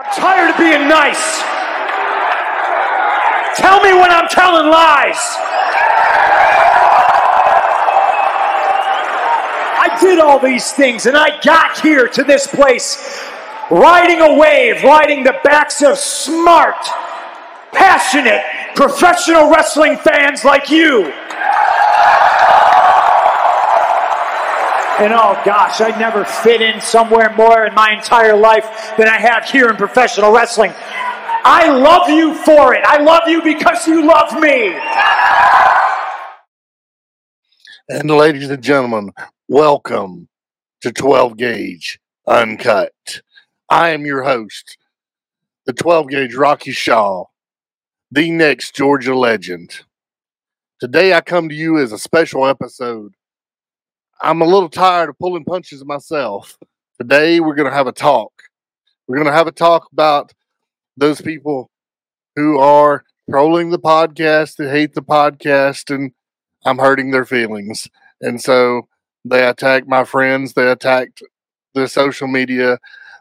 I'm tired of being nice. Tell me when I'm telling lies. I did all these things and I got here to this place riding a wave, riding the backs of smart, passionate, professional wrestling fans like you. And oh gosh, I never fit in somewhere more in my entire life than I have here in professional wrestling. I love you for it. I love you because you love me. And ladies and gentlemen, welcome to 12 Gauge Uncut. I am your host, the 12 Gauge Rocky Shaw, the next Georgia legend. Today I come to you as a special episode I'm a little tired of pulling punches myself. Today, we're going to have a talk. We're going to have a talk about those people who are trolling the podcast, that hate the podcast, and I'm hurting their feelings. And so they attack my friends, they attacked the social media,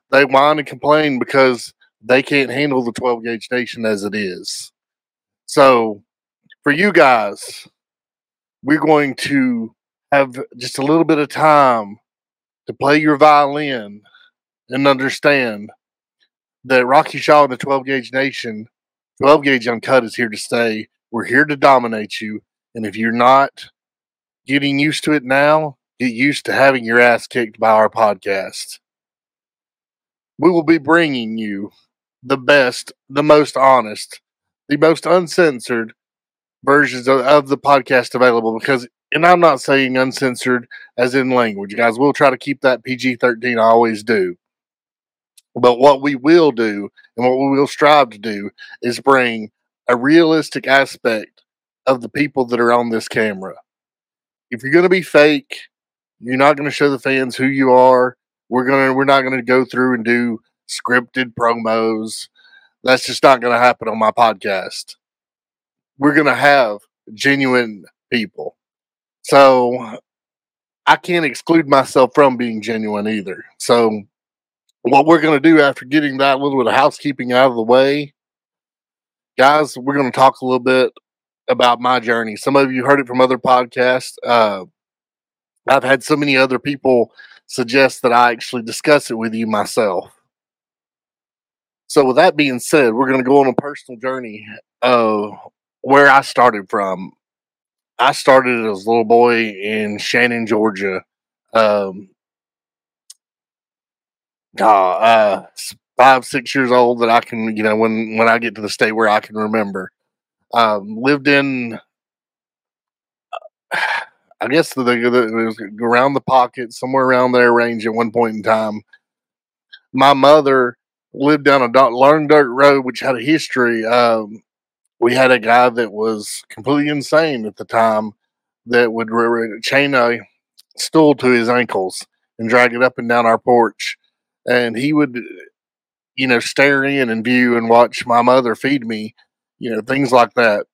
they whine and complain because they can't handle the 12 gauge nation as it is. So, for you guys, we're going to have just a little bit of time to play your violin and understand that Rocky Shaw and the 12 Gauge Nation, 12 Gauge Uncut is here to stay. We're here to dominate you. And if you're not getting used to it now, get used to having your ass kicked by our podcast. We will be bringing you the best, the most honest, the most uncensored versions of, of the podcast available because and I'm not saying uncensored as in language, guys. We'll try to keep that PG 13. I always do. But what we will do and what we will strive to do is bring a realistic aspect of the people that are on this camera. If you're going to be fake, you're not going to show the fans who you are. We're going to we're not going to go through and do scripted promos. That's just not going to happen on my podcast. We're going to have genuine people so I can't exclude myself from being genuine either. So what we're going to do after getting that little bit of housekeeping out of the way, guys, we're going to talk a little bit about my journey. Some of you heard it from other podcasts. Uh, I've had so many other people suggest that I actually discuss it with you myself. So, with that being said, we're going to go on a personal journey of where I started from. I started as a little boy in Shannon, Georgia. Um, uh, five, six years old that I can, you know, when when I get to the state where I can remember. Um, lived in, I guess the, the, the around the pocket, somewhere around there range at one point in time. My mother lived down a long dirt road, which had a history. Um, we had a guy that was completely insane at the time that would chain a stool to his ankles and drag it up and down our porch. And he would, you know, stare in and view and watch my mother feed me, you know, things like that.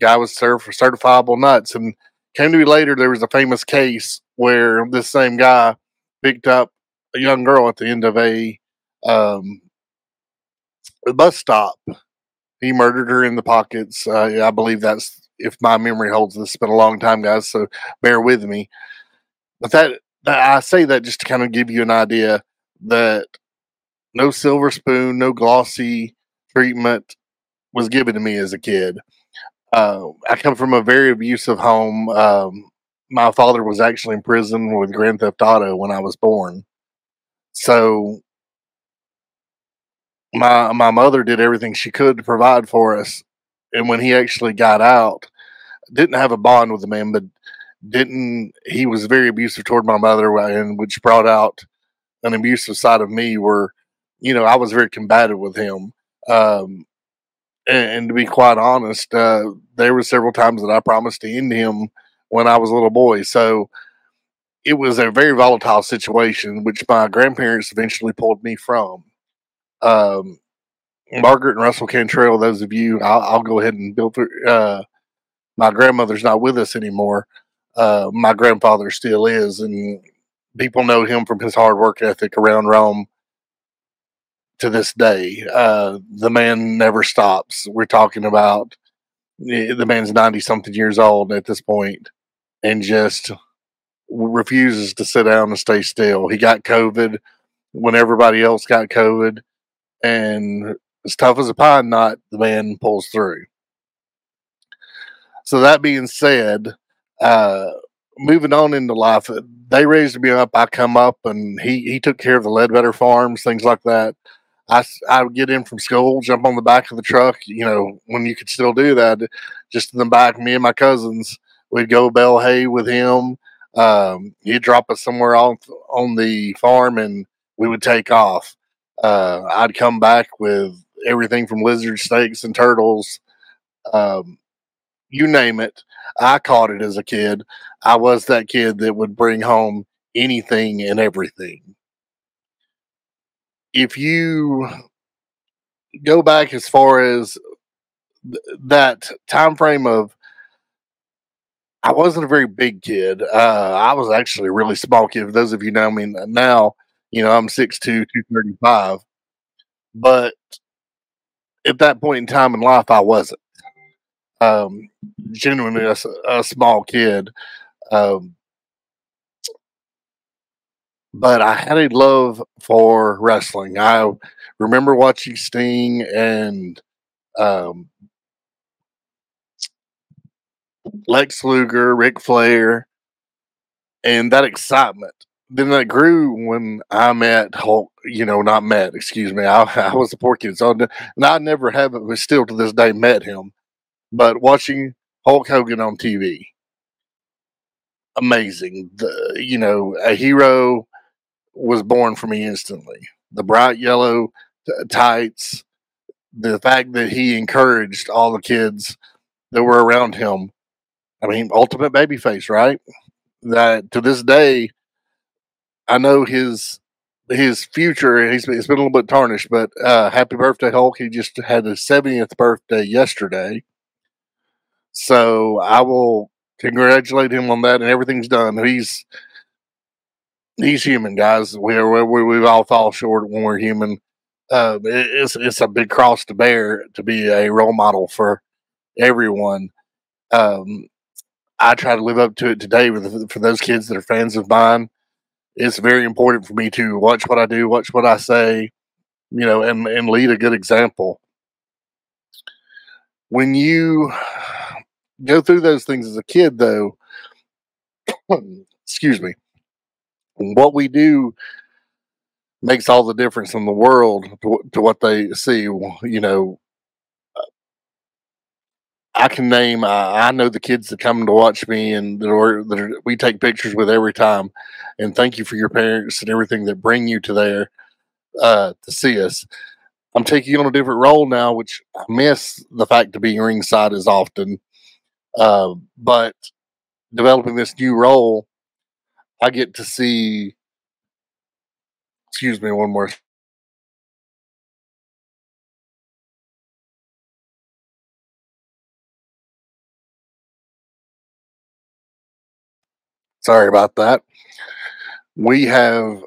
Guy was served for certifiable nuts. And came to me later, there was a famous case where this same guy picked up a young girl at the end of a, um, bus stop he murdered her in the pockets. Uh, I believe that's if my memory holds. This has been a long time, guys, so bear with me. But that, that I say that just to kind of give you an idea that no silver spoon, no glossy treatment was given to me as a kid. Uh, I come from a very abusive home. Um, my father was actually in prison with Grand Theft Auto when I was born. So my my mother did everything she could to provide for us, and when he actually got out, didn't have a bond with the man, but didn't he was very abusive toward my mother, and which brought out an abusive side of me where you know I was very combative with him. Um, and, and, to be quite honest, uh, there were several times that I promised to end him when I was a little boy. So it was a very volatile situation, which my grandparents eventually pulled me from um, Margaret and Russell Cantrell, those of you, I'll, I'll go ahead and build through. Uh, my grandmother's not with us anymore. Uh, my grandfather still is, and people know him from his hard work ethic around Rome. to this day. Uh, the man never stops. We're talking about the man's 90 something years old at this point and just refuses to sit down and stay still. He got COVID when everybody else got COVID. And as tough as a pine knot, the man pulls through. So, that being said, uh, moving on into life, they raised me up. I come up and he, he took care of the Leadbetter farms, things like that. I, I would get in from school, jump on the back of the truck, you know, when you could still do that, just in the back, me and my cousins, we'd go bell hay with him. Um, he'd drop us somewhere on, on the farm and we would take off. Uh, I'd come back with everything from lizard snakes and turtles, um, you name it. I caught it as a kid. I was that kid that would bring home anything and everything if you go back as far as th- that time frame of I wasn't a very big kid. Uh, I was actually a really small kid. For those of you know me now, you know, I'm 6'2, 235. But at that point in time in life, I wasn't. Um, genuinely a, a small kid. Um, but I had a love for wrestling. I remember watching Sting and um, Lex Luger, Ric Flair, and that excitement. Then that grew when I met Hulk. You know, not met. Excuse me. I, I was a poor kid, so and I never have, but still to this day, met him. But watching Hulk Hogan on TV, amazing. The, you know, a hero was born for me instantly. The bright yellow tights, the fact that he encouraged all the kids that were around him. I mean, ultimate baby face, right? That to this day, I know his his future. He's it's been a little bit tarnished, but uh, happy birthday, Hulk! He just had his seventieth birthday yesterday, so I will congratulate him on that, and everything's done. He's he's human, guys. We are we, we all fall short when we're human. Uh, it, it's it's a big cross to bear to be a role model for everyone. Um, I try to live up to it today for those kids that are fans of mine. It's very important for me to watch what I do, watch what I say, you know, and and lead a good example. When you go through those things as a kid, though, excuse me, what we do makes all the difference in the world to, to what they see. You know, I can name. Uh, I know the kids that come to watch me and that, are, that are, we take pictures with every time. And thank you for your parents and everything that bring you to there uh, to see us. I'm taking on a different role now, which I miss the fact of being ringside as often. Uh, but developing this new role I get to see. Excuse me, one more. Sorry about that. We have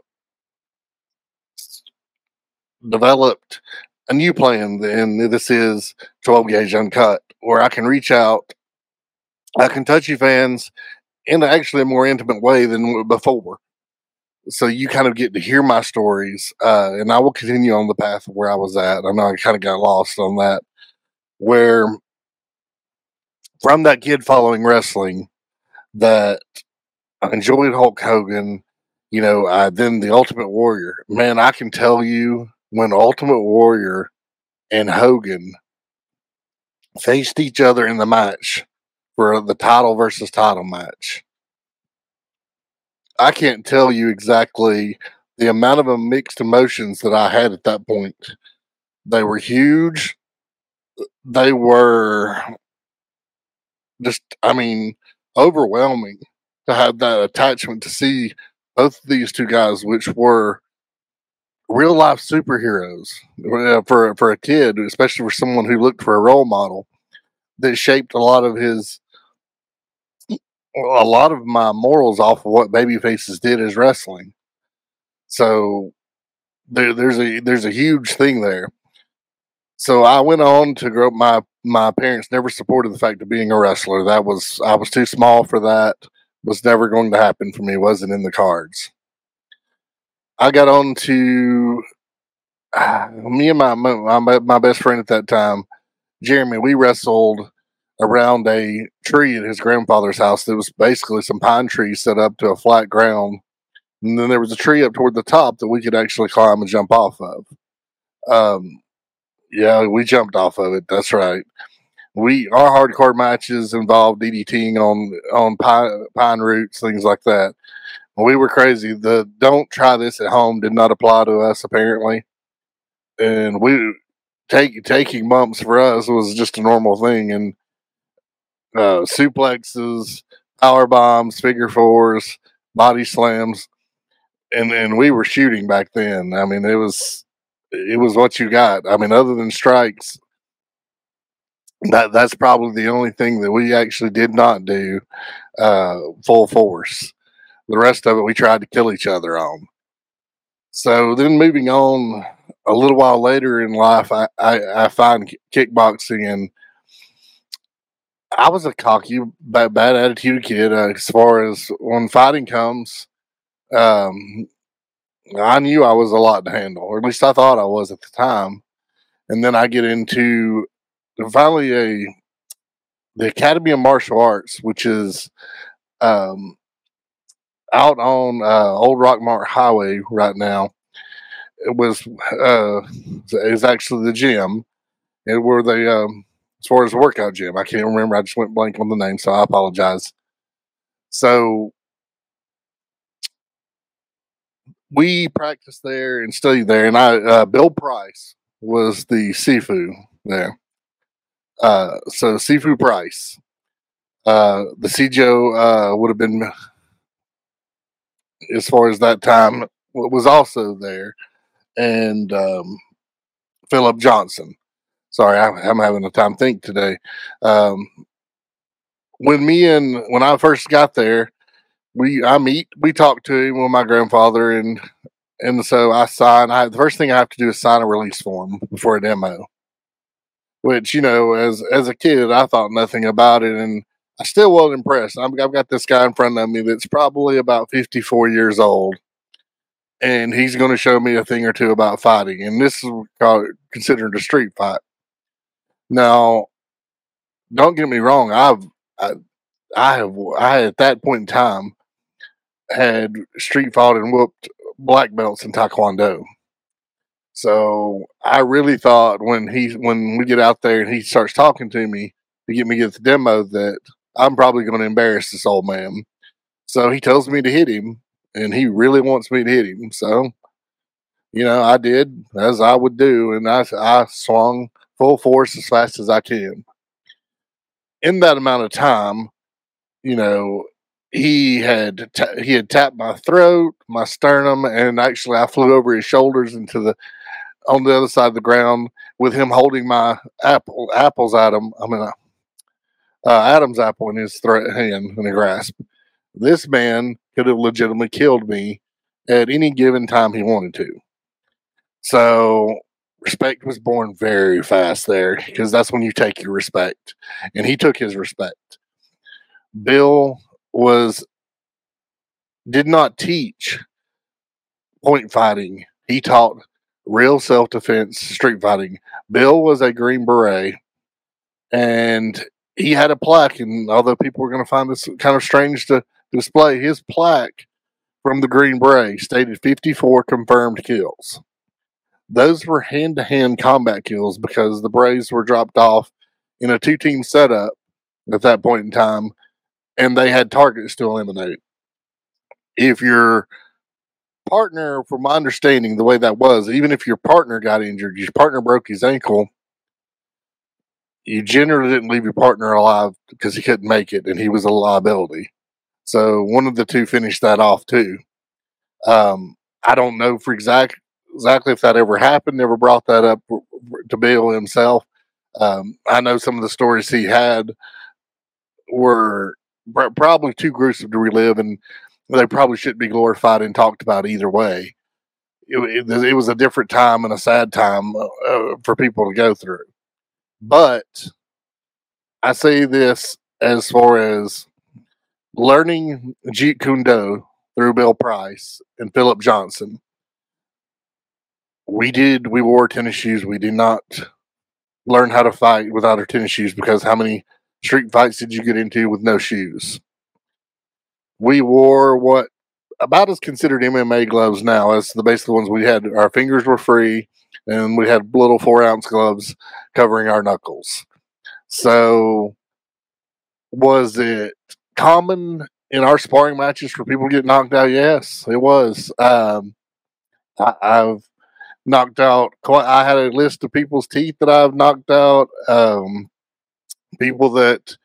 developed a new plan, and this is 12 gauge uncut, where I can reach out. I can touch you fans in actually a more intimate way than before. So you kind of get to hear my stories, uh, and I will continue on the path of where I was at. I know I kind of got lost on that, where from that kid following wrestling, that I enjoyed Hulk Hogan. You know, I then the Ultimate Warrior. Man, I can tell you when Ultimate Warrior and Hogan faced each other in the match for the title versus title match. I can't tell you exactly the amount of mixed emotions that I had at that point. They were huge. They were just, I mean, overwhelming to have that attachment to see both these two guys, which were real life superheroes uh, for for a kid, especially for someone who looked for a role model that shaped a lot of his a lot of my morals off of what baby faces did as wrestling. So there, there's a there's a huge thing there. So I went on to grow up. My my parents never supported the fact of being a wrestler. That was I was too small for that. Was never going to happen for me. wasn't in the cards. I got on to uh, me and my, my my best friend at that time, Jeremy. We wrestled around a tree at his grandfather's house. There was basically some pine trees set up to a flat ground, and then there was a tree up toward the top that we could actually climb and jump off of. Um, yeah, we jumped off of it. That's right. We our hardcore matches involved DDTing on on pine, pine roots, things like that. We were crazy. The "don't try this at home" did not apply to us apparently, and we take taking bumps for us was just a normal thing. And uh, suplexes, power bombs, figure fours, body slams, and and we were shooting back then. I mean, it was it was what you got. I mean, other than strikes, that that's probably the only thing that we actually did not do uh, full force. The rest of it we tried to kill each other on. So then moving on a little while later in life, I, I, I find kickboxing and I was a cocky, bad, bad attitude kid uh, as far as when fighting comes. Um, I knew I was a lot to handle, or at least I thought I was at the time. And then I get into a the Academy of Martial Arts, which is um, out on uh, Old Rockmart Highway right now. It was uh, is actually the gym, and where they um, as far as the workout gym. I can't remember. I just went blank on the name, so I apologize. So we practiced there and studied there, and I uh, Bill Price was the Sifu there. Uh, so Sifu Price, uh, the Cjo uh, would have been as far as that time was also there, and um, Philip Johnson. Sorry, I'm having a time think today. Um, when me and when I first got there, we I meet we talked to him with my grandfather and and so I sign. I the first thing I have to do is sign a release form before a demo. Which you know, as as a kid, I thought nothing about it, and I still wasn't impressed. I've, I've got this guy in front of me that's probably about fifty four years old, and he's going to show me a thing or two about fighting, and this is called, considered a street fight. Now, don't get me wrong. I've I, I have I at that point in time had street fought and whooped black belts in taekwondo. So I really thought when he when we get out there and he starts talking to me to get me to get the demo that I'm probably going to embarrass this old man. So he tells me to hit him, and he really wants me to hit him. So, you know, I did as I would do, and I I swung full force as fast as I can. In that amount of time, you know, he had he had tapped my throat, my sternum, and actually I flew over his shoulders into the on the other side of the ground with him holding my apple apples at him. I mean, uh, uh, Adam's apple in his hand in a grasp. This man could have legitimately killed me at any given time he wanted to. So respect was born very fast there because that's when you take your respect, and he took his respect. Bill was did not teach point fighting. He taught real self defense, street fighting. Bill was a Green Beret, and he had a plaque. And although people were going to find this kind of strange to display, his plaque from the Green Beret stated 54 confirmed kills. Those were hand to hand combat kills because the Braves were dropped off in a two team setup at that point in time and they had targets to eliminate. If your partner, from my understanding, the way that was, even if your partner got injured, your partner broke his ankle, you generally didn't leave your partner alive because he couldn't make it and he was a liability. So one of the two finished that off too. Um, I don't know for exact exactly if that ever happened. Never brought that up to Bill himself. Um, I know some of the stories he had were probably too gruesome to relive, and they probably shouldn't be glorified and talked about either way. it, it, it was a different time and a sad time uh, uh, for people to go through. But I say this as far as learning Jeet Kune Do through Bill Price and Philip Johnson. We did, we wore tennis shoes. We did not learn how to fight without our tennis shoes because how many street fights did you get into with no shoes? We wore what about as considered MMA gloves now as the basic ones we had. Our fingers were free and we had little four ounce gloves covering our knuckles. So, was it common in our sparring matches for people to get knocked out? Yes, it was. Um, I, have knocked out. Quite, I had a list of people's teeth that I've knocked out. Um, people that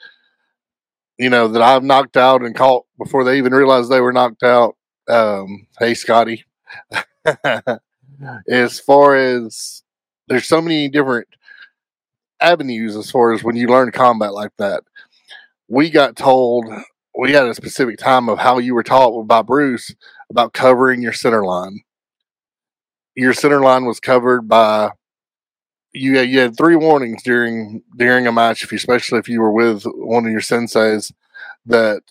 you know that I've knocked out and caught before they even realized they were knocked out. Um, hey, Scotty. as far as there's so many different avenues as far as when you learn combat like that. We got told we had a specific time of how you were taught by Bruce about covering your center line. Your center line was covered by you. You had three warnings during during a match, if you, especially if you were with one of your senseis, that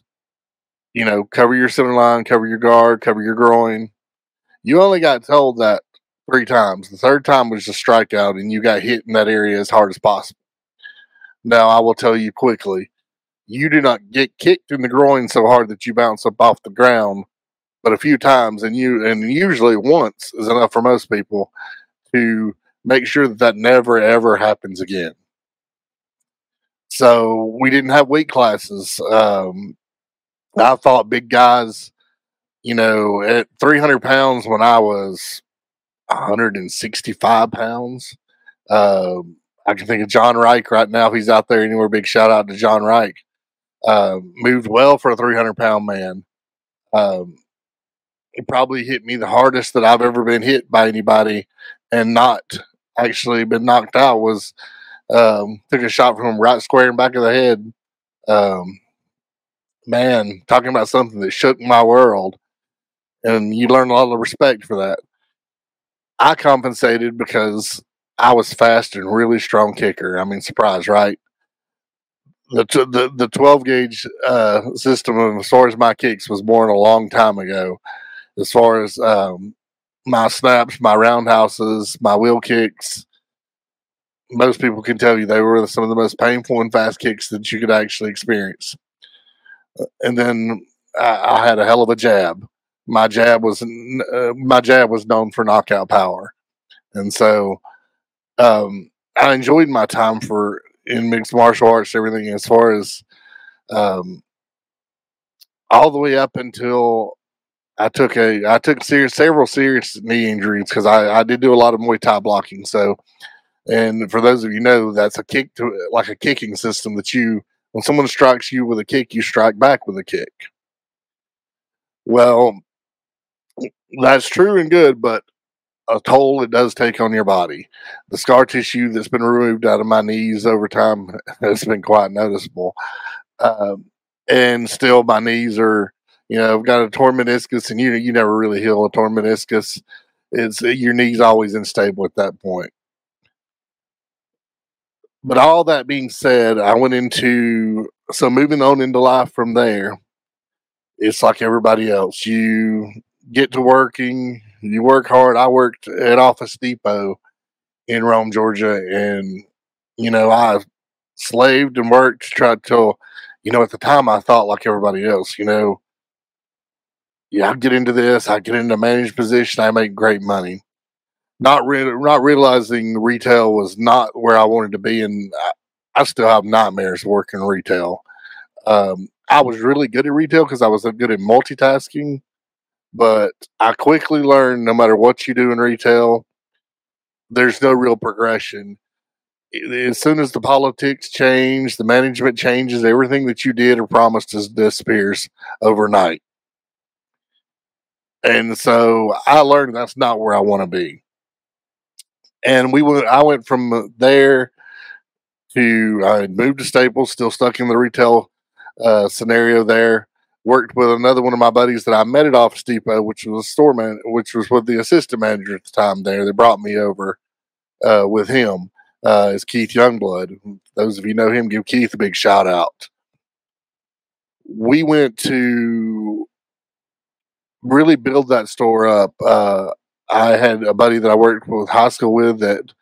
you know cover your center line, cover your guard, cover your groin. You only got told that three times. The third time was a strikeout, and you got hit in that area as hard as possible. Now, I will tell you quickly you do not get kicked in the groin so hard that you bounce up off the ground, but a few times, and you and usually once is enough for most people to make sure that that never ever happens again. So we didn't have weight classes. Um, I thought big guys, you know, at 300 pounds when I was 165 pounds. Um, I can think of John Reich right now. If he's out there anywhere, big shout out to John Reich. Uh, moved well for a 300 pound man. Um, he probably hit me the hardest that I've ever been hit by anybody and not actually been knocked out was um, took a shot from him right square in back of the head. Um, man, talking about something that shook my world. And you learn a lot of respect for that. I compensated because I was fast and really strong kicker. I mean, surprise, right? The the the twelve gauge uh, system as far as my kicks was born a long time ago. As far as um, my snaps, my roundhouses, my wheel kicks, most people can tell you they were some of the most painful and fast kicks that you could actually experience. Uh, and then I, I had a hell of a jab my jab was uh, my jab was known for knockout power, and so um, I enjoyed my time for in mixed martial arts. Everything as far as um, all the way up until I took a I took serious several serious knee injuries because I, I did do a lot of Muay Thai blocking. So, and for those of you know, that's a kick to like a kicking system that you when someone strikes you with a kick, you strike back with a kick. Well, that's true and good, but a toll it does take on your body. The scar tissue that's been removed out of my knees over time has been quite noticeable. Um, and still, my knees are, you know, I've got a torn meniscus, and you you never really heal a torn meniscus. It's your knees always unstable at that point. But all that being said, I went into so moving on into life from there. It's like everybody else. You get to working. You work hard. I worked at Office Depot in Rome, Georgia, and you know I slaved and worked, tried to, you know, at the time I thought like everybody else, you know, yeah, I get into this, I get into a managed position, I make great money. Not re- not realizing retail was not where I wanted to be, and I, I still have nightmares working retail. Um, I was really good at retail because I was good at multitasking, but I quickly learned no matter what you do in retail, there's no real progression. As soon as the politics change, the management changes, everything that you did or promised disappears overnight. And so I learned that's not where I want to be. And we went. I went from there to I moved to Staples, still stuck in the retail uh, scenario there worked with another one of my buddies that I met at Office Depot, which was a store man, which was with the assistant manager at the time there. They brought me over uh, with him uh, is Keith Youngblood. Those of you know him, give Keith a big shout out. We went to really build that store up. Uh, I had a buddy that I worked with high school with that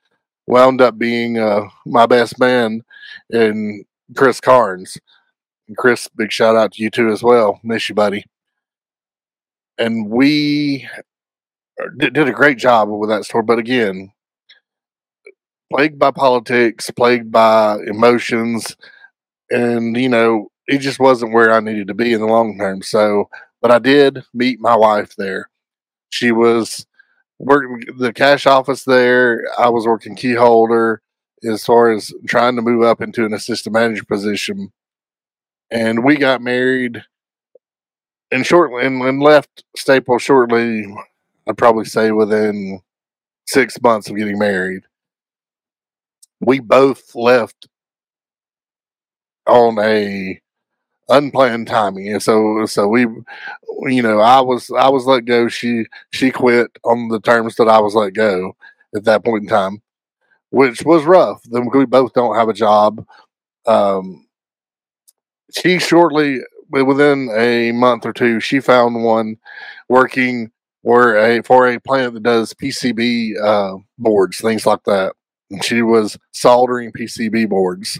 wound up being uh, my best man in Chris Carnes. And Chris, big shout out to you too as well. Miss you, buddy. And we did, did a great job with that store. But again, plagued by politics, plagued by emotions, and you know, it just wasn't where I needed to be in the long term. So, but I did meet my wife there. She was working the cash office there. I was working key holder as far as trying to move up into an assistant manager position. And we got married and shortly and, and left Staples shortly, I'd probably say within six months of getting married we both left on a unplanned timing. And so so we you know i was i was let go. She she quit on the terms that i was let go at that point in time which was rough. Then we both don't have a job. Um she shortly within a month or two she found one working for a for a plant that does pcb uh, boards things like that. She was soldering PCB boards.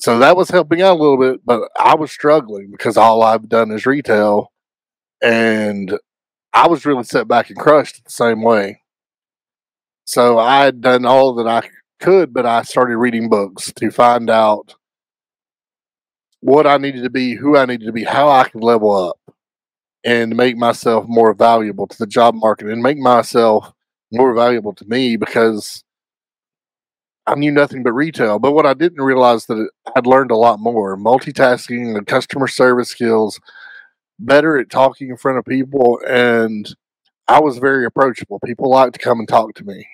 So that was helping out a little bit, but I was struggling because all I've done is retail and I was really set back and crushed the same way. So I had done all that I could, but I started reading books to find out what I needed to be, who I needed to be, how I could level up and make myself more valuable to the job market and make myself more valuable to me because I knew nothing but retail. But what I didn't realize that I'd learned a lot more multitasking and customer service skills, better at talking in front of people, and I was very approachable. People liked to come and talk to me,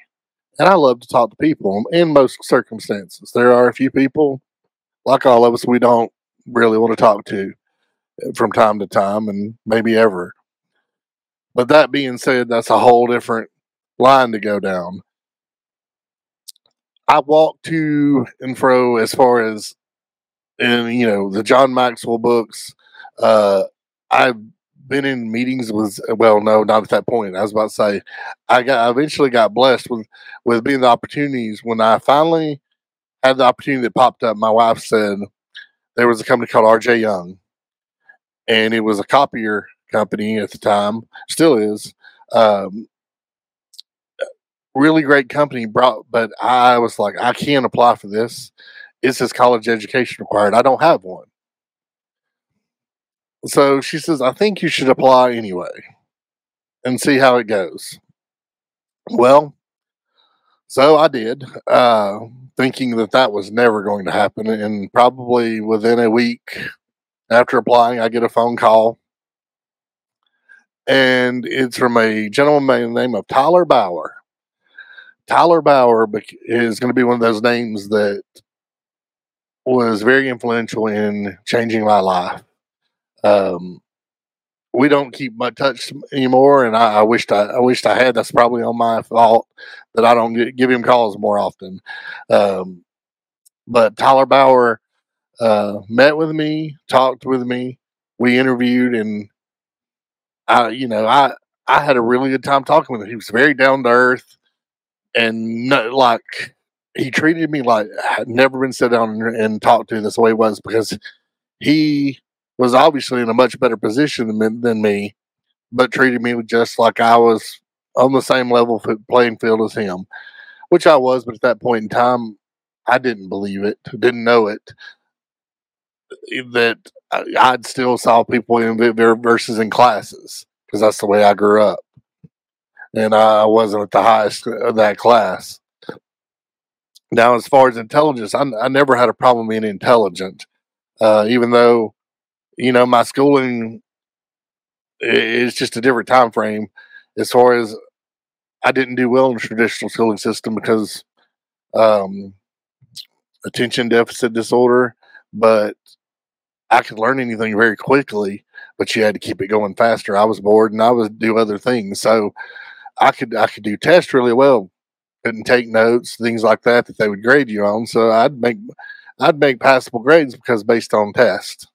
and I love to talk to people in most circumstances. There are a few people, like all of us, we don't really want to talk to uh, from time to time, and maybe ever. But that being said, that's a whole different line to go down. I walk to and fro as far as in you know the John Maxwell books. Uh, I've been in meetings with well, no, not at that point. I was about to say I got I eventually got blessed with with being the opportunities when I finally had the opportunity that popped up. My wife said there was a company called RJ Young, and it was a copier company at the time, still is. Um, really great company brought, but I was like, I can't apply for this. It says college education required. I don't have one. So she says, I think you should apply anyway and see how it goes. Well, so I did, uh, thinking that that was never going to happen. And probably within a week after applying, I get a phone call. And it's from a gentleman by the name of Tyler Bauer. Tyler Bauer is going to be one of those names that was very influential in changing my life. Um, we don't keep much touch anymore, and I, I wished I, I, wished I had. That's probably on my fault that I don't give him calls more often. Um, but Tyler Bauer uh, met with me, talked with me, we interviewed, and I, you know, I I had a really good time talking with him. He was very down to earth and no, like he treated me like I had never been sat down and, and talked to in this way he was because he was obviously in a much better position than, than me, but treated me just like I was on the same level playing field as him, which I was. But at that point in time, I didn't believe it, didn't know it. That I'd still saw people in verses in classes because that's the way I grew up and I wasn't at the highest of that class. Now, as far as intelligence, I, I never had a problem being intelligent, uh, even though, you know, my schooling is just a different time frame. As far as I didn't do well in the traditional schooling system because um, attention deficit disorder, but I could learn anything very quickly, but you had to keep it going faster. I was bored and I would do other things. So I could I could do tests really well. Couldn't take notes, things like that that they would grade you on. So I'd make I'd make passable grades because based on test.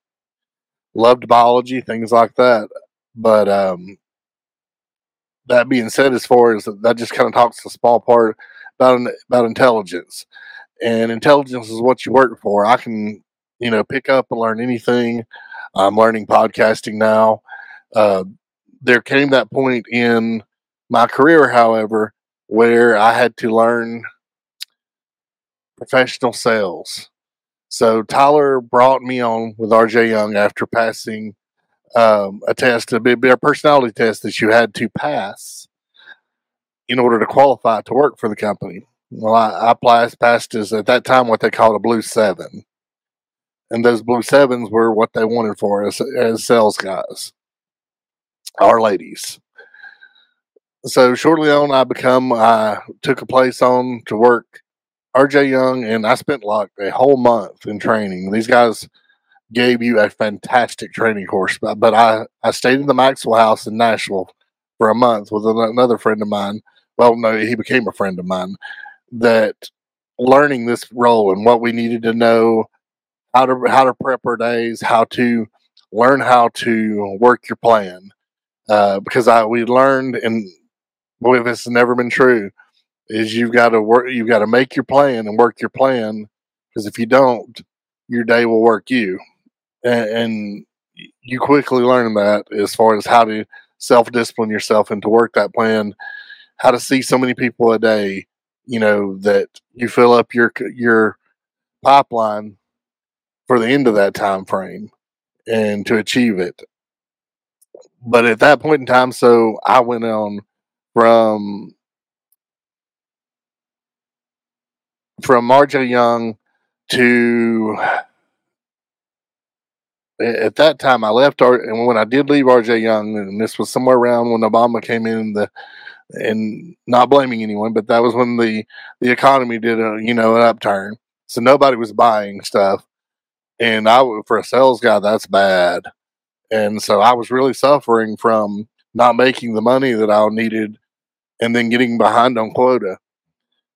Loved biology, things like that. But um that being said, as far as that just kind of talks a small part about about intelligence, and intelligence is what you work for. I can you know pick up and learn anything. I'm learning podcasting now. Uh, there came that point in my career, however, where I had to learn professional sales. So Tyler brought me on with RJ Young after passing um, a test, a, personality test that you had to pass in order to qualify to work for the company. Well, I, I passed, passed as at that time what they called a blue seven, and those blue sevens were what they wanted for us as sales guys, our ladies. So shortly on, I become I took a place on to work RJ Young, and I spent like a whole month in training. These guys gave you a fantastic training course. But, but I, I stayed in the Maxwell house in Nashville for a month with another friend of mine. Well, no, he became a friend of mine that learning this role and what we needed to know, how to how to prep our days, how to learn how to work your plan. Uh, because I we learned and boy, this has never been true, is you've got to work you've got to make your plan and work your plan. Because if you don't, your day will work you and, and you quickly learn that as far as how to self discipline yourself and to work that plan, how to see so many people a day, you know, that you fill up your your pipeline for the end of that time frame and to achieve it. But at that point in time, so I went on from from RJ Young to at that time I left R and when I did leave RJ Young, and this was somewhere around when Obama came in the and not blaming anyone, but that was when the the economy did a you know an upturn, so nobody was buying stuff, and I for a sales guy that's bad, and so I was really suffering from not making the money that I needed, and then getting behind on quota.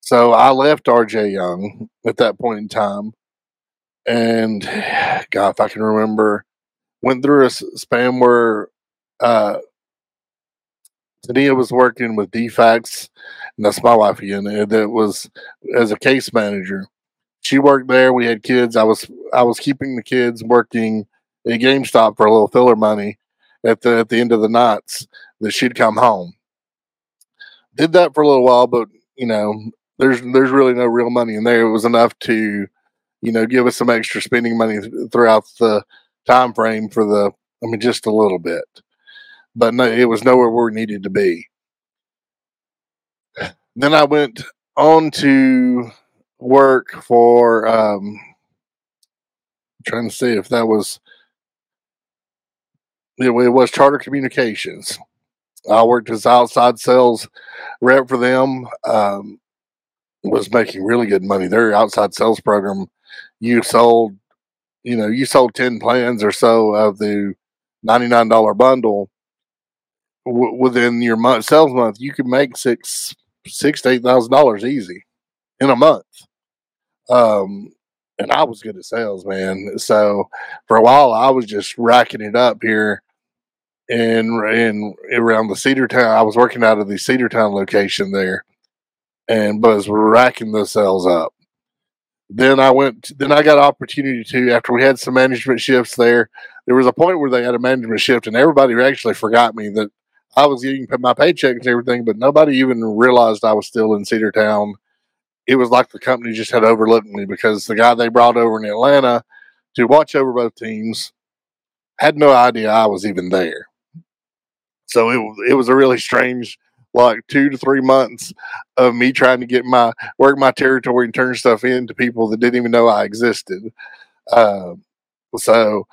So I left RJ Young at that point in time and God, if I can remember, went through a span where uh, Tania was working with DFACS, and that's my wife again. That was as a case manager. She worked there. We had kids. I was I was keeping the kids working at GameStop for a little filler money at the at the end of the nights that she'd come home. Did that for a little while, but you know, there's there's really no real money in there. It was enough to you know, give us some extra spending money throughout the time frame for the, I mean, just a little bit. But no, it was nowhere where we needed to be. Then I went on to work for, um, trying to see if that was, it, was Charter Communications. I worked as outside sales rep for them. Um, was making really good money. Their outside sales program you sold, you know, you sold 10 plans or so of the $99 bundle w- within your month sales month, you could make six, six to eight thousand dollars easy in a month. Um, and I was good at sales, man. So for a while, I was just racking it up here in in around the Cedartown. I was working out of the Cedartown location there, and was racking the sales up then I went. Then I got opportunity to after we had some management shifts there. There was a point where they had a management shift, and everybody actually forgot me that I was getting my paycheck and everything, but nobody even realized I was still in Cedartown. It was like the company just had overlooked me because the guy they brought over in Atlanta to watch over both teams had no idea I was even there. So it it was a really strange like two to three months of me trying to get my work my territory and turn stuff in to people that didn't even know I existed. Uh, so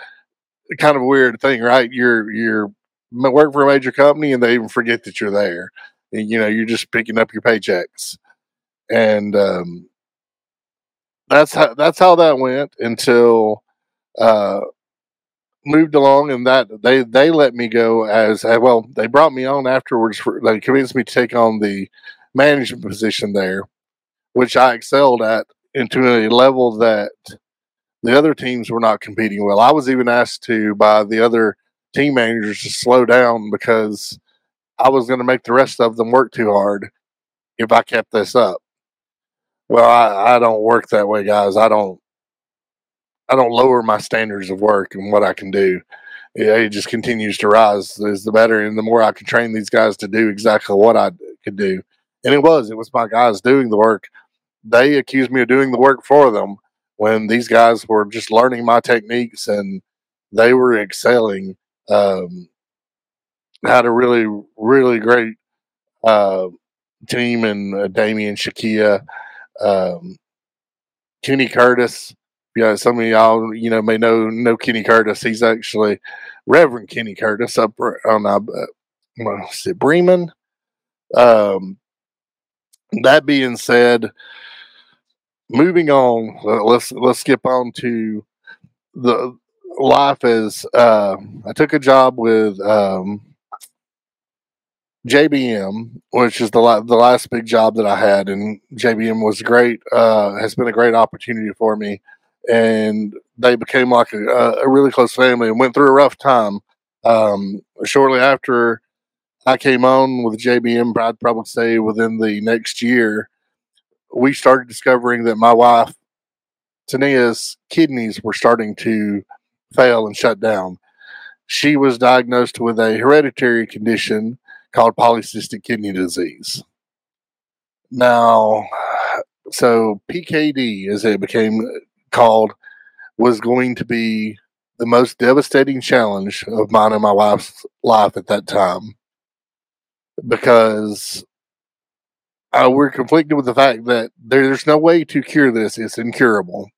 kind of a weird thing, right? You're you're work for a major company and they even forget that you're there. And, you know, you're just picking up your paychecks, and um, that's how that's how that went until uh, moved along, and that they they let me go as uh, well. They brought me on afterwards. For, they convinced me to take on the management position there, which I excelled at into a level that the other teams were not competing well. I was even asked to by the other team managers to slow down because I was going to make the rest of them work too hard if I kept this up. Well, I, I don't work that way, guys. I don't. I don't lower my standards of work and what I can do. Yeah, it just continues to rise. Is the better, and the more I can train these guys to do exactly what I could do. And it was, it was my guys doing the work. They accused me of doing the work for them when these guys were just learning my techniques and they were excelling. Um, had a really, really great uh, team and uh, Damian Shakia, um, Kenny Curtis. Yeah, some of y'all, you know, may know know Kenny Curtis. He's actually Reverend Kenny Curtis up on uh, Bremen. Um, that being said, moving on, let's let's skip on to the life as uh, I took a job with um, JBM, which is the la- the last big job that I had, and JBM was great. Uh, has been a great opportunity for me, and they became like a, a really close family and went through a rough time. Um, shortly after I came on with JBM, I'd probably say within the next year, we started discovering that my wife Tania's kidneys were starting to fail and shut down. She was diagnosed with a hereditary condition called polycystic kidney disease. Now, so PKD, as it became called, was going to be the most devastating challenge of mine and my wife's life at that time because uh, we're conflicted with the fact that there's no way to cure this. It's incurable.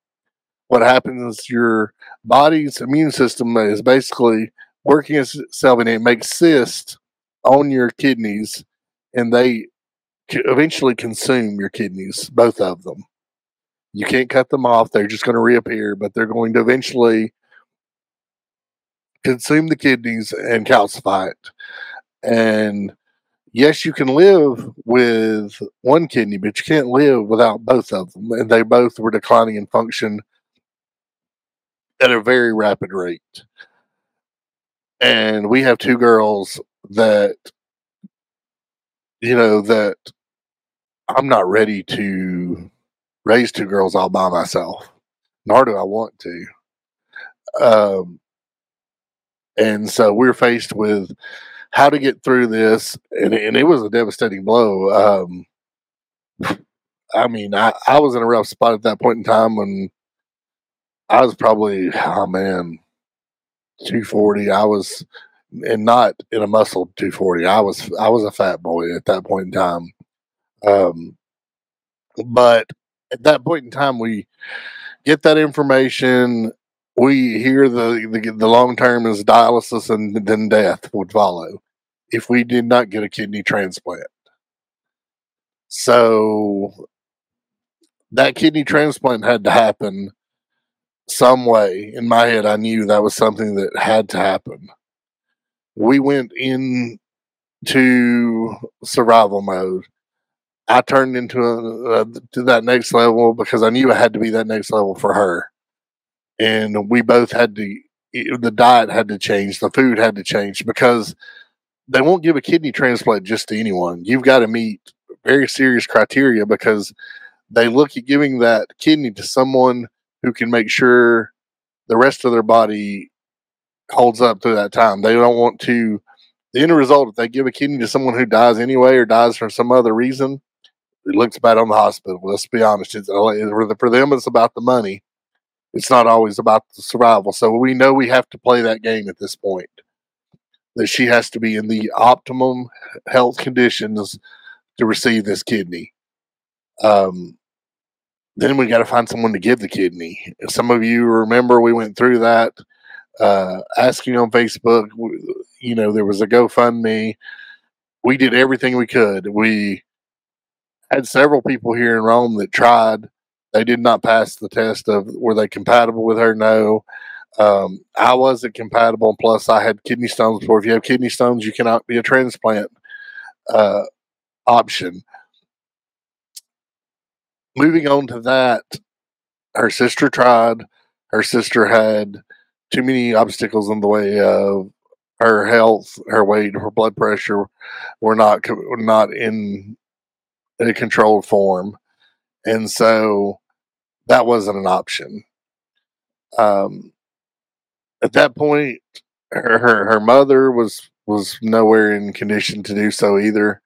What happens is your body's immune system is basically working itself and it makes cysts on your kidneys and they eventually consume your kidneys, both of them. You can't cut them off. They're just going to reappear, but they're going to eventually consume the kidneys and calcify it. And yes, you can live with one kidney, but you can't live without both of them. And they both were declining in function at a very rapid rate. And we have two girls that you know that I'm not ready to raise two girls all by myself, nor do I want to. Um, and so we're faced with how to get through this, and, and it was a devastating blow. Um, I mean, I, I was in a rough spot at that point in time when I was probably, oh man, 240. I was and not in a muscle 240. I was I was a fat boy at that point in time. Um, but at that point in time, we get that information. We hear the the, the long term is dialysis and then death would follow if we did not get a kidney transplant. So that kidney transplant had to happen some way. In my head, I knew that was something that had to happen we went in to survival mode. I turned into a, a, to that next level because I knew I had to be that next level for her, and we both had to. The diet had to change. The food had to change because they won't give a kidney transplant just to anyone. You've got to meet very serious criteria because they look at giving that kidney to someone who can make sure the rest of their body holds up through that time. They don't want to. The end result, if they give a kidney to someone who dies anyway or dies for some other reason, it looks bad on the hospital. Let's be honest. It's, for them, it's about the money. It's not always about the survival. So we know we have to play that game at this point. That she has to be in the optimum health conditions to receive this kidney. Um, then we got to find someone to give the kidney. Some of you remember we went through that uh, asking on Facebook. You know, there was a GoFundMe. We did everything we could. We had several people here in Rome that tried. They did not pass the test of were they compatible with her? No. Um, I wasn't compatible. Plus, I had kidney stones before. If you have kidney stones, you cannot be a transplant uh, option. Moving on to that, her sister tried. Her sister had too many obstacles in the way of her health, her weight, her blood pressure were not were not in a controlled form, and so that wasn't an option. Um, at that point, her, her her mother was was nowhere in condition to do so either.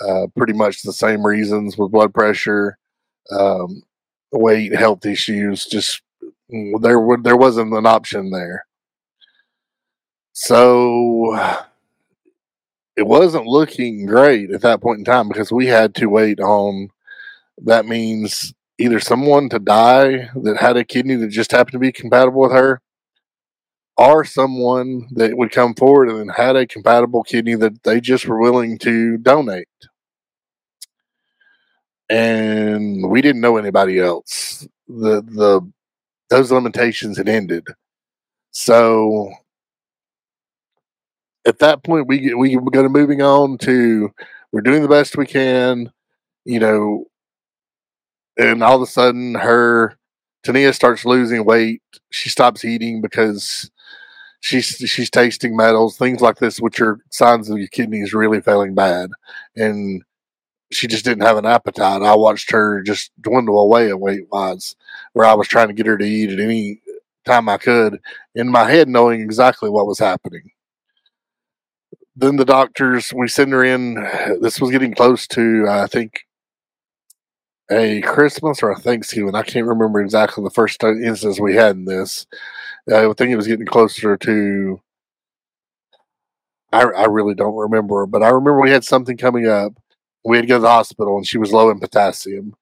Uh, pretty much the same reasons with blood pressure, um, weight, health issues. Just there there wasn't an option there. So it wasn't looking great at that point in time because we had to wait on that means either someone to die that had a kidney that just happened to be compatible with her or someone that would come forward and had a compatible kidney that they just were willing to donate. And we didn't know anybody else. The the those limitations had ended. So at that point we get we we're to moving on to we're doing the best we can, you know, and all of a sudden her Tania starts losing weight. She stops eating because she's she's tasting metals, things like this, which are signs of your kidneys really failing bad. And she just didn't have an appetite. I watched her just dwindle away weight wise, where I was trying to get her to eat at any time I could, in my head knowing exactly what was happening. Then the doctors, we send her in. This was getting close to, I think, a Christmas or a Thanksgiving. I can't remember exactly the first instance we had in this. I think it was getting closer to. I, I really don't remember, but I remember we had something coming up. We had to go to the hospital, and she was low in potassium,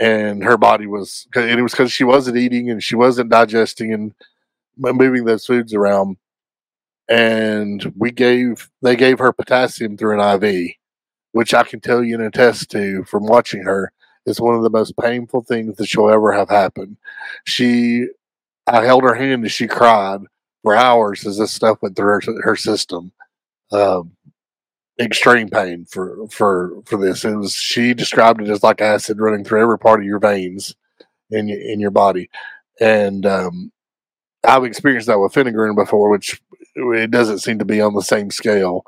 and her body was, and it was because she wasn't eating and she wasn't digesting and moving those foods around. And we gave they gave her potassium through an IV, which I can tell you and attest to from watching her is one of the most painful things that she'll ever have happen. She I held her hand and she cried for hours as this stuff went through her, her system. Um, extreme pain for for for this. It was she described it as like acid running through every part of your veins in in your body, and um, I've experienced that with phenergan before, which it doesn't seem to be on the same scale.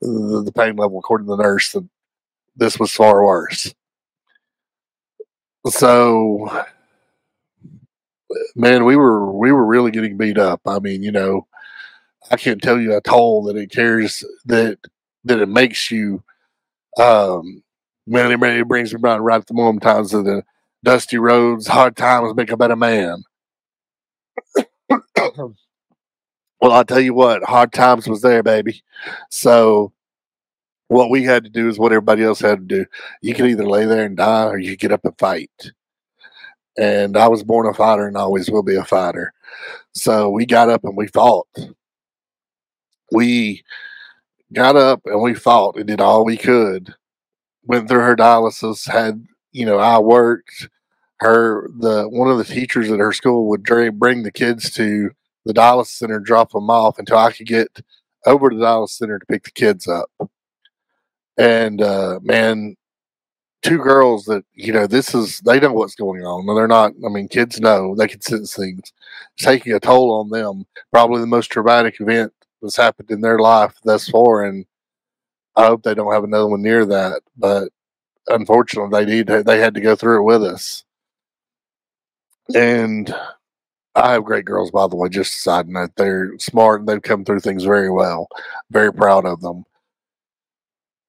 The, the pain level, according to the nurse, that this was far worse. So man, we were we were really getting beat up. I mean, you know, I can't tell you a toll that it carries that that it makes you. Um, man, it, brings me right right to the moment times of the dusty roads, hard times make a better man. well, I'll tell you what, hard times was there, baby. So what we had to do is what everybody else had to do. You can either lay there and die or you get up and fight and I was born a fighter and always will be a fighter. So we got up and we fought. We got up and we fought and did all we could. Went through her dialysis, had, you know, I worked. Her, the one of the teachers at her school would bring the kids to the dialysis center, drop them off until I could get over to the dialysis center to pick the kids up. And uh, man, two girls that you know this is they know what's going on. They're not i mean kids know. They can sense things. It's taking a toll on them. Probably the most traumatic event that's happened in their life thus far and i hope they don't have another one near that but unfortunately they need to, they had to go through it with us. And i have great girls by the way just a side note they're smart and they've come through things very well very proud of them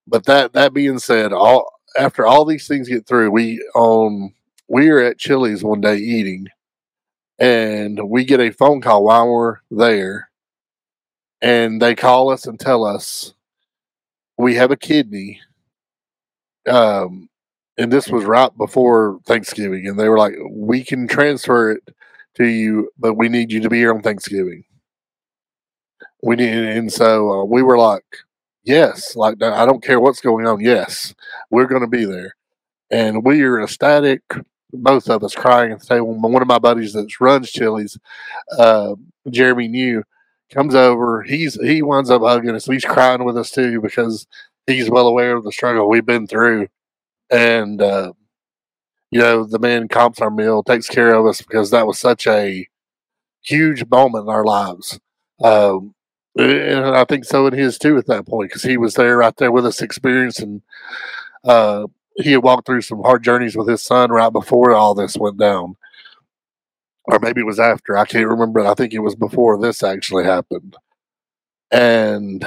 but that that being said all after all these things get through, we um we are at Chili's one day eating, and we get a phone call while we're there, and they call us and tell us we have a kidney. Um, and this was right before Thanksgiving, and they were like, "We can transfer it to you, but we need you to be here on Thanksgiving." We need, and so uh, we were like, Yes, like I don't care what's going on. Yes, we're going to be there, and we are ecstatic. both of us crying at the table. One of my buddies that runs Chili's, uh, Jeremy New, comes over. He's he winds up hugging us. He's crying with us too because he's well aware of the struggle we've been through. And uh, you know, the man comps our meal, takes care of us because that was such a huge moment in our lives. Um, and I think so in his too at that point because he was there right there with us, experiencing. Uh, he had walked through some hard journeys with his son right before all this went down, or maybe it was after. I can't remember. I think it was before this actually happened, and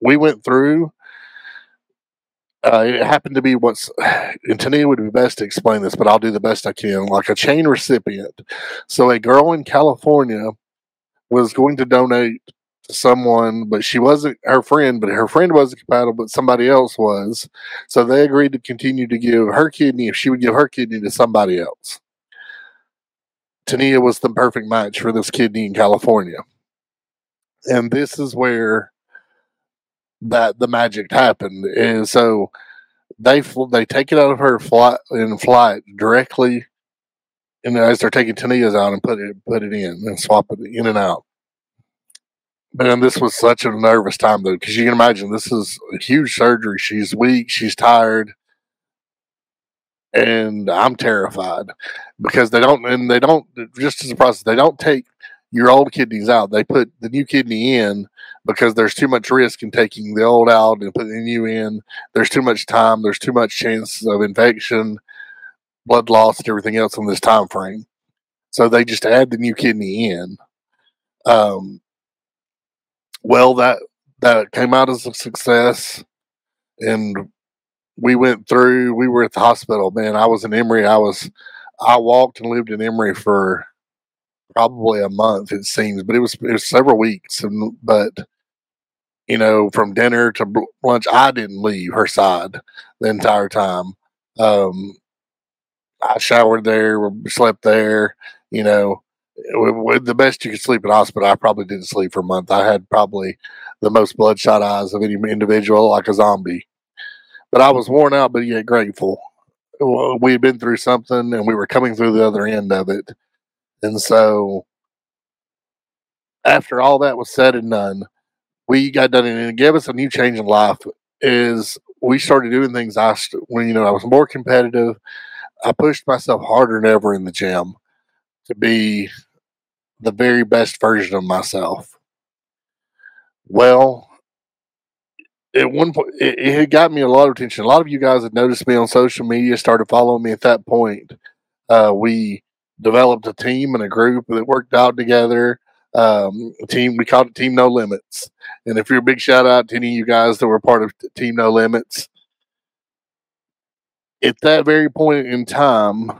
we went through. Uh, it happened to be what's, and Tania would be best to explain this, but I'll do the best I can. Like a chain recipient. So a girl in California was going to donate to someone, but she wasn't her friend, but her friend wasn't compatible, but somebody else was. So they agreed to continue to give her kidney if she would give her kidney to somebody else. Tania was the perfect match for this kidney in California. And this is where that the magic happened. And so they they take it out of her flight in flight directly and as they're taking Tania's out and put it put it in and swap it in and out. Man, this was such a nervous time though, because you can imagine this is a huge surgery. She's weak, she's tired, and I'm terrified because they don't and they don't just as a process they don't take your old kidneys out. They put the new kidney in because there's too much risk in taking the old out and putting the new in. There's too much time. There's too much chance of infection blood loss and everything else in this time frame. So they just add the new kidney in. Um, well, that that came out as a success, and we went through. We were at the hospital. Man, I was in Emory. I was I walked and lived in Emory for probably a month. It seems, but it was it was several weeks. And but you know, from dinner to lunch, I didn't leave her side the entire time. Um, I showered there, slept there. You know, the best you could sleep in hospital. I probably didn't sleep for a month. I had probably the most bloodshot eyes of any individual, like a zombie. But I was worn out, but yet grateful. We had been through something, and we were coming through the other end of it. And so, after all that was said and done, we got done, and it gave us a new change in life. Is we started doing things I when you know I was more competitive. I pushed myself harder than ever in the gym to be the very best version of myself. Well, at one point, it, it got me a lot of attention. A lot of you guys had noticed me on social media, started following me at that point. Uh, we developed a team and a group that worked out together. Um, team, we called it Team No Limits. And if you're a big shout out to any of you guys that were part of Team No Limits, at that very point in time,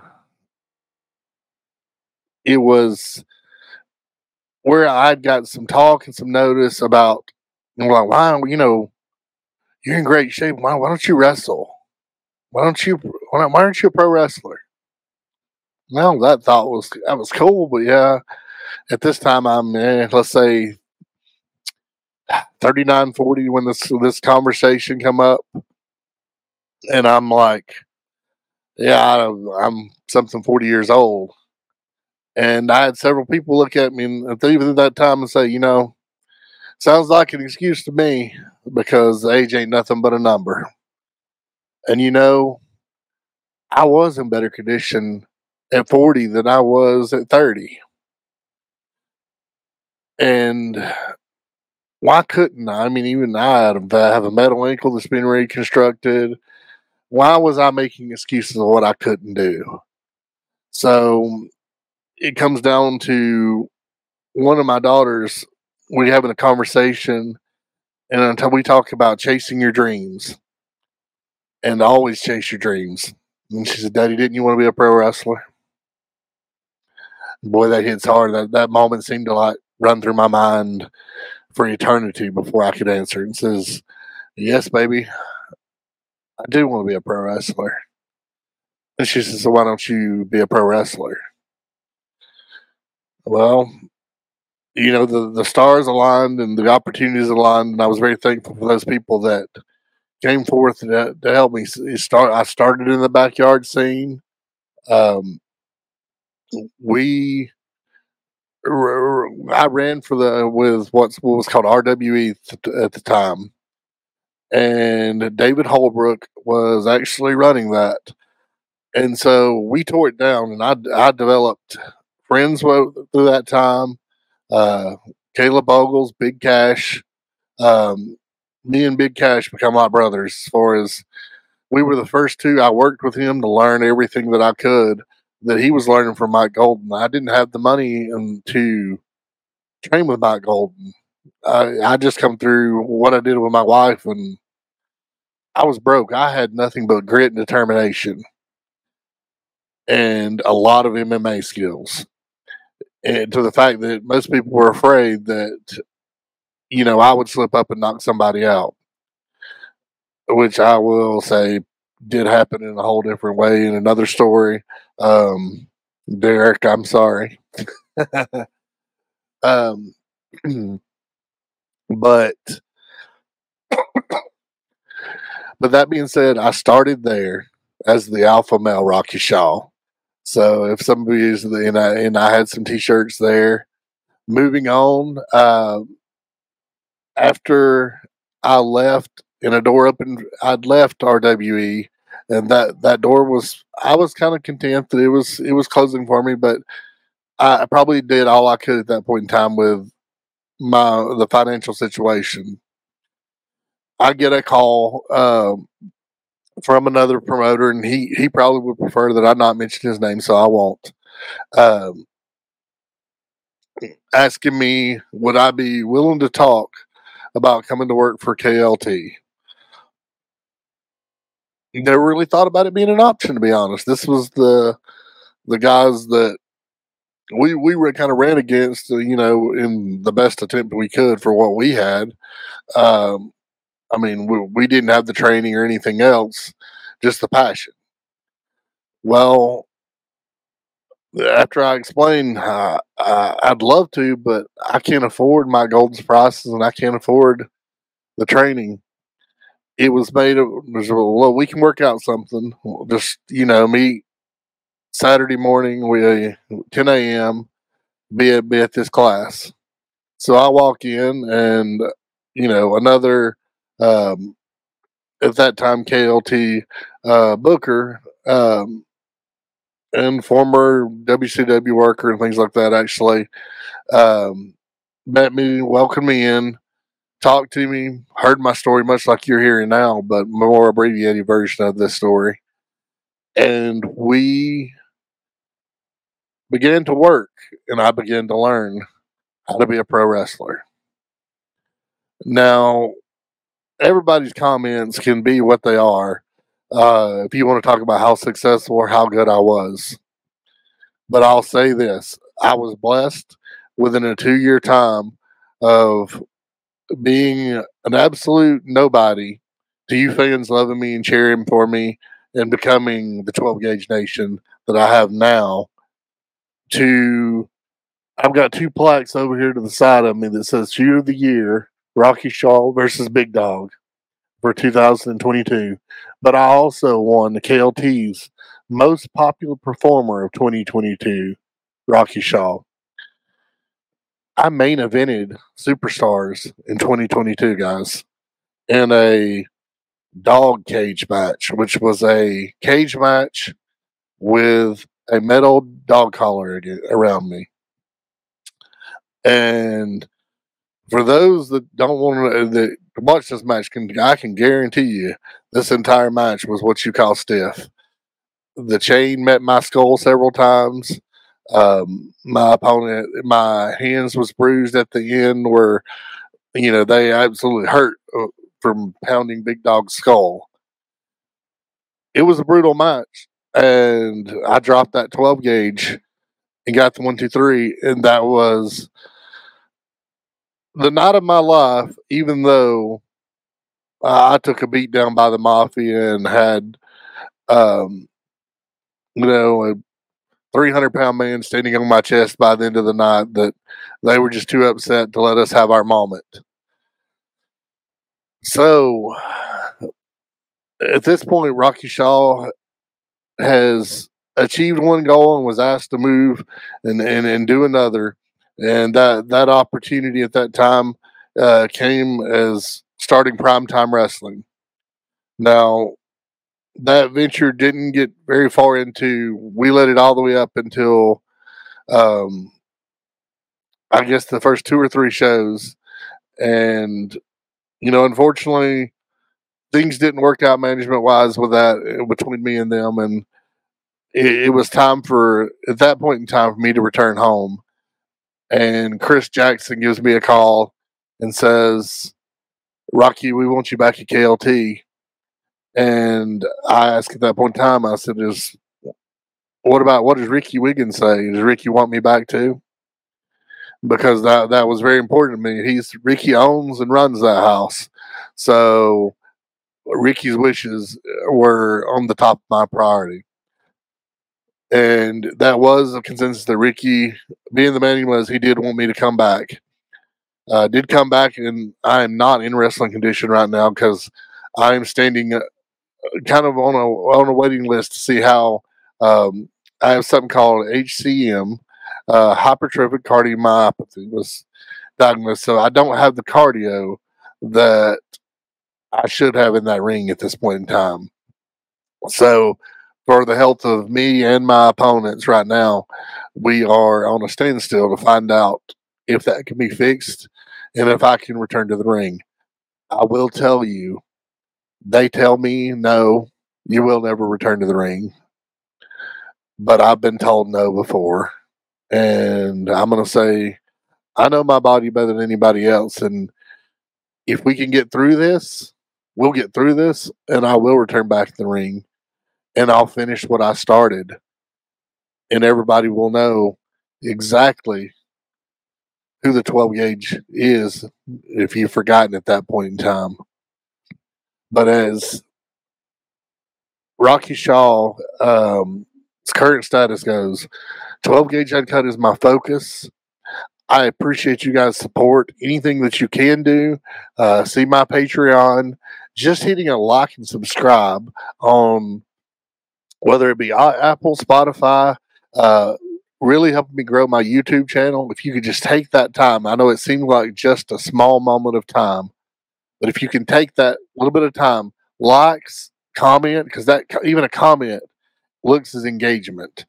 it was where I'd got some talk and some notice about, know, like, why, you know, you're in great shape. Why, why don't you wrestle? Why don't you, why, why aren't you a pro wrestler? Well, that thought was, that was cool, but yeah, at this time, I'm, eh, let's say 39, 40 when this, this conversation come up. And I'm like, yeah, I'm something 40 years old. And I had several people look at me and even at that time and say, you know, sounds like an excuse to me because age ain't nothing but a number. And you know, I was in better condition at 40 than I was at 30. And why couldn't I? I mean, even I have a metal ankle that's been reconstructed why was I making excuses of what I couldn't do? So it comes down to one of my daughters, we having a conversation, and until we talk about chasing your dreams and always chase your dreams. And she said, Daddy, didn't you want to be a pro wrestler? Boy, that hits hard. That, that moment seemed to like run through my mind for eternity before I could answer. And says, Yes, baby. I do want to be a pro wrestler. And she says, So why don't you be a pro wrestler? Well, you know, the, the stars aligned and the opportunities aligned, and I was very thankful for those people that came forth to, to help me start. I started in the backyard scene. Um, we I ran for the with what's what was called RWE at the time, and David Holbrook was actually running that, and so we tore it down, and I I developed friends through that time. Uh, Caleb Bogles, Big Cash, um, me and Big Cash become like brothers. As far as we were the first two, I worked with him to learn everything that I could that he was learning from Mike Golden. I didn't have the money to train with Mike Golden. I, I just come through what I did with my wife, and I was broke. I had nothing but grit and determination, and a lot of MMA skills. And to the fact that most people were afraid that, you know, I would slip up and knock somebody out, which I will say did happen in a whole different way in another story. Um, Derek, I'm sorry. um, but but that being said, I started there as the alpha male Rocky Shaw. So if somebody is and I and I had some t-shirts there. Moving on, uh, after I left and a door opened, I'd left RWE and that that door was I was kind of content that it was it was closing for me, but I probably did all I could at that point in time with my the financial situation. I get a call um, from another promoter, and he he probably would prefer that I not mention his name, so I won't. Um, asking me would I be willing to talk about coming to work for KLT never really thought about it being an option to be honest. This was the the guys that we we were kind of ran against, uh, you know, in the best attempt we could for what we had. Um, I mean, we, we didn't have the training or anything else, just the passion. Well, after I explained, uh, I'd love to, but I can't afford Mike Golden prices and I can't afford the training it was made of was well we can work out something. Just you know meet saturday morning we 10 a.m be at, be at this class. So i walk in and you know another um at that time klt uh booker um and former wcw worker and things like that actually um met me welcomed me in talked to me, heard my story, much like you're hearing now, but more abbreviated version of this story. And we began to work, and I began to learn how to be a pro wrestler. Now, everybody's comments can be what they are. Uh, if you want to talk about how successful or how good I was, but I'll say this I was blessed within a two year time of being an absolute nobody to you fans loving me and cheering for me and becoming the 12 gauge nation that I have now to I've got two plaques over here to the side of me that says Shoot of the Year, Rocky Shaw versus Big Dog for 2022. But I also won the KLT's most popular performer of 2022, Rocky Shaw. I main evented Superstars in 2022, guys, in a dog cage match, which was a cage match with a metal dog collar around me. And for those that don't want to uh, that watch this match, can I can guarantee you this entire match was what you call stiff. The chain met my skull several times. Um, my opponent, my hands was bruised at the end where, you know, they absolutely hurt uh, from pounding Big Dog's skull. It was a brutal match, and I dropped that 12 gauge and got the one, two, three, and that was the night of my life. Even though I took a beat down by the mafia and had, um, you know, 300 pound man standing on my chest by the end of the night that they were just too upset to let us have our moment. So at this point, Rocky Shaw has achieved one goal and was asked to move and, and, and do another. And that, that opportunity at that time uh, came as starting primetime wrestling. Now, that venture didn't get very far into, we let it all the way up until um, I guess the first two or three shows. And, you know, unfortunately, things didn't work out management wise with that uh, between me and them. And it, it, was time for, at that point in time, for me to return home. And Chris Jackson gives me a call and says, Rocky, we want you back at KLT. And I asked at that point in time, I said, is what about what does Ricky Wiggins say? Does Ricky want me back too? Because that that was very important to me. He's Ricky owns and runs that house. So Ricky's wishes were on the top of my priority. And that was a consensus that Ricky, being the man he was, he did want me to come back. Uh, did come back, and I am not in wrestling condition right now because I am standing kind of on a on a waiting list to see how um, I have something called HCM, uh, hypertrophic cardiomyopathy was diagnosed. So I don't have the cardio that I should have in that ring at this point in time. So for the health of me and my opponents right now, we are on a standstill to find out if that can be fixed and if I can return to the ring. I will tell you, they tell me no, you will never return to the ring but I've been told no before. And I'm going to say, I know my body better than anybody else. And if we can get through this, we'll get through this and I will return back to the ring and I'll finish what I started. And everybody will know exactly who the 12 gauge is if you've forgotten at that point in time. But as Rocky Shaw um, current status goes, 12 gauge uncut is my focus. I appreciate you guys' support. Anything that you can do, uh, see my Patreon. Just hitting a like and subscribe on whether it be Apple, Spotify, uh, really helping me grow my YouTube channel. If you could just take that time, I know it seemed like just a small moment of time, but if you can take that little bit of time, likes, comment, because that even a comment looks as engagement.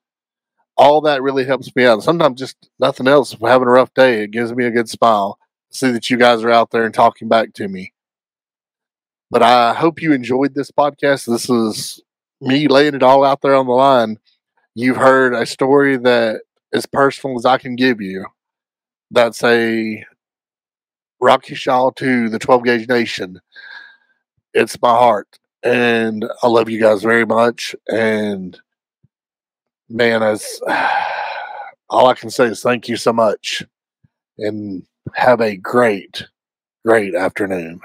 All that really helps me out. Sometimes just nothing else. If I'm having a rough day, it gives me a good smile. See that you guys are out there and talking back to me. But I hope you enjoyed this podcast. This is me laying it all out there on the line. You've heard a story that as personal as I can give you. That's a Rocky Shaw to the 12 Gauge Nation. It's my heart. And I love you guys very much. And man, as all I can say is thank you so much and have a great, great afternoon.